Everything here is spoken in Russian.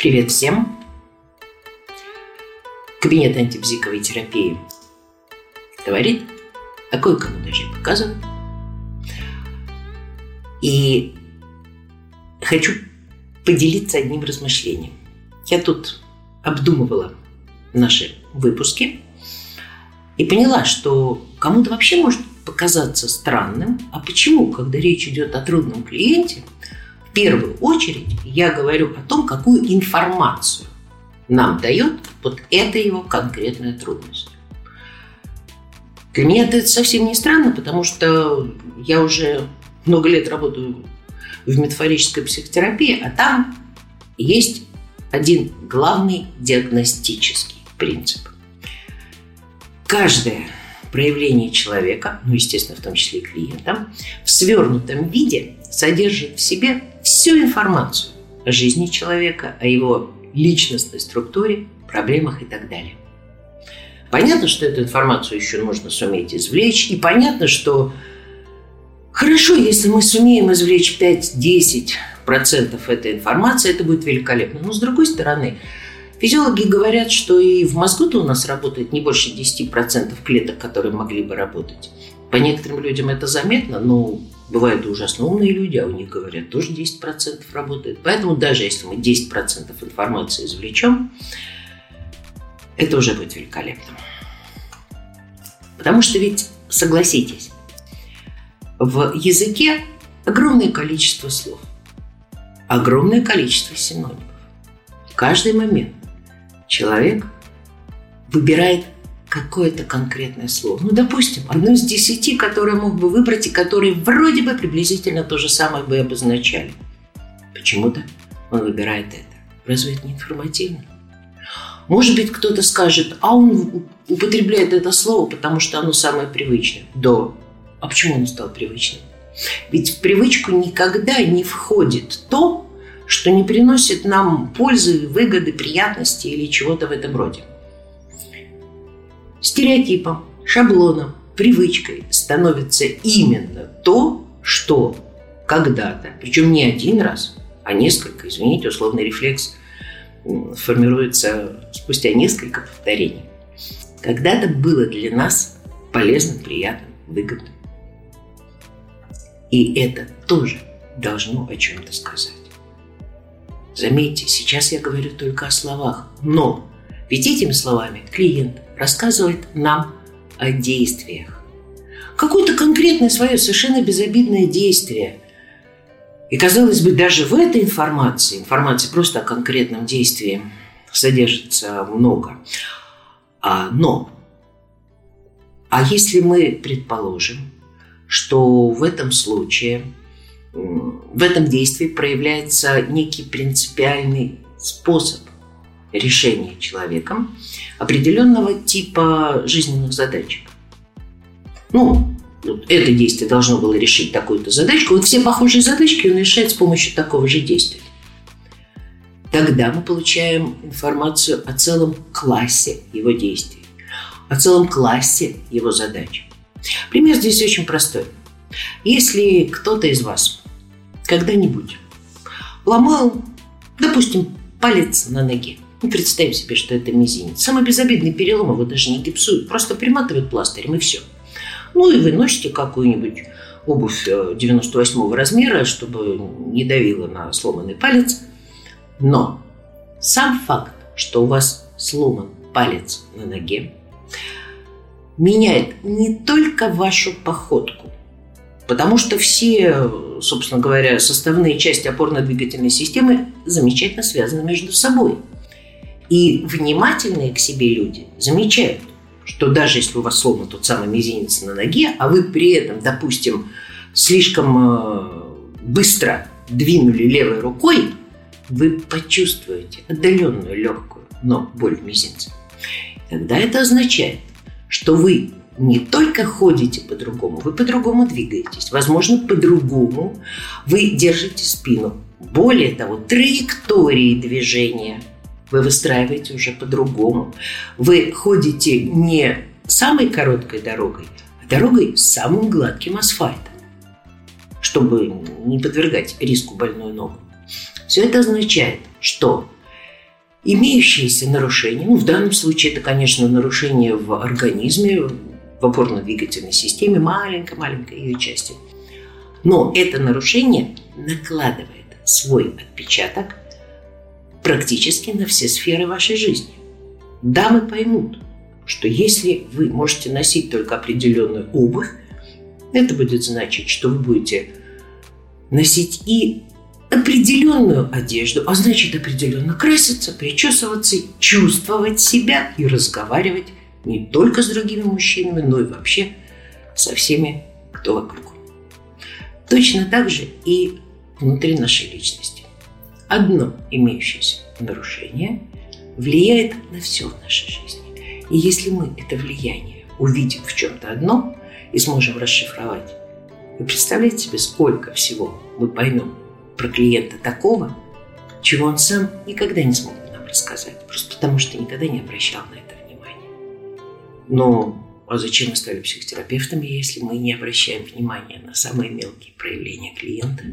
Привет всем! Кабинет антибзиковой терапии говорит, а кое-кому даже и показывает. И хочу поделиться одним размышлением. Я тут обдумывала наши выпуски и поняла, что кому-то вообще может показаться странным. А почему, когда речь идет о трудном клиенте, первую очередь я говорю о том, какую информацию нам дает вот эта его конкретная трудность. Для меня это совсем не странно, потому что я уже много лет работаю в метафорической психотерапии, а там есть один главный диагностический принцип. Каждое проявление человека, ну, естественно, в том числе и клиента, в свернутом виде содержит в себе всю информацию о жизни человека, о его личностной структуре, проблемах и так далее. Понятно, что эту информацию еще нужно суметь извлечь, и понятно, что хорошо, если мы сумеем извлечь 5-10% этой информации, это будет великолепно. Но с другой стороны, Физиологи говорят, что и в мозгу-то у нас работает не больше 10% клеток, которые могли бы работать. По некоторым людям это заметно, но бывают ужасно умные люди, а у них, говорят, тоже 10% работает. Поэтому даже если мы 10% информации извлечем, это уже будет великолепно. Потому что ведь, согласитесь, в языке огромное количество слов, огромное количество синонимов. В каждый момент человек выбирает какое-то конкретное слово. Ну, допустим, одно из десяти, которое мог бы выбрать и которые вроде бы приблизительно то же самое бы обозначали. Почему-то он выбирает это. Разве это не информативно? Может быть, кто-то скажет, а он употребляет это слово, потому что оно самое привычное. Да. А почему оно стало привычным? Ведь в привычку никогда не входит то, что не приносит нам пользы, выгоды, приятности или чего-то в этом роде. Стереотипом, шаблоном, привычкой становится именно то, что когда-то, причем не один раз, а несколько, извините, условный рефлекс формируется спустя несколько повторений. Когда-то было для нас полезным, приятным, выгодным. И это тоже должно о чем-то сказать. Заметьте, сейчас я говорю только о словах, но ведь этими словами клиент рассказывает нам о действиях. Какое-то конкретное свое совершенно безобидное действие. И казалось бы, даже в этой информации, информации просто о конкретном действии, содержится много. А, но, а если мы предположим, что в этом случае в этом действии проявляется некий принципиальный способ решения человеком определенного типа жизненных задач. Ну, вот это действие должно было решить такую-то задачку. Вот все похожие задачки он решает с помощью такого же действия. Тогда мы получаем информацию о целом классе его действий, о целом классе его задач. Пример здесь очень простой. Если кто-то из вас когда-нибудь ломал, допустим, палец на ноге. Ну, представим себе, что это мизинец. Самый безобидный перелом его даже не гипсуют, просто приматывают пластырем и все. Ну и вы носите какую-нибудь обувь 98 э, размера, чтобы не давило на сломанный палец. Но сам факт, что у вас сломан палец на ноге, меняет не только вашу походку, Потому что все, собственно говоря, составные части опорно-двигательной системы замечательно связаны между собой. И внимательные к себе люди замечают, что даже если у вас сломан тот самый мизинец на ноге, а вы при этом, допустим, слишком э, быстро двинули левой рукой, вы почувствуете отдаленную легкую, но боль в мизинце. Тогда это означает, что вы не только ходите по-другому, вы по-другому двигаетесь. Возможно, по-другому вы держите спину. Более того, траектории движения вы выстраиваете уже по-другому. Вы ходите не самой короткой дорогой, а дорогой с самым гладким асфальтом, чтобы не подвергать риску больную ногу. Все это означает, что имеющиеся нарушения, ну, в данном случае это, конечно, нарушение в организме, в опорно-двигательной системе, маленькой-маленькой ее части. Но это нарушение накладывает свой отпечаток практически на все сферы вашей жизни. Дамы поймут, что если вы можете носить только определенную обувь, это будет значить, что вы будете носить и определенную одежду, а значит определенно краситься, причесываться, чувствовать себя и разговаривать не только с другими мужчинами, но и вообще со всеми, кто вокруг. Точно так же и внутри нашей личности. Одно имеющееся нарушение влияет на все в нашей жизни. И если мы это влияние увидим в чем-то одном и сможем расшифровать, вы представляете себе, сколько всего мы поймем про клиента такого, чего он сам никогда не смог нам рассказать, просто потому что никогда не обращал на это внимания. Но а зачем мы стали психотерапевтами, если мы не обращаем внимания на самые мелкие проявления клиента?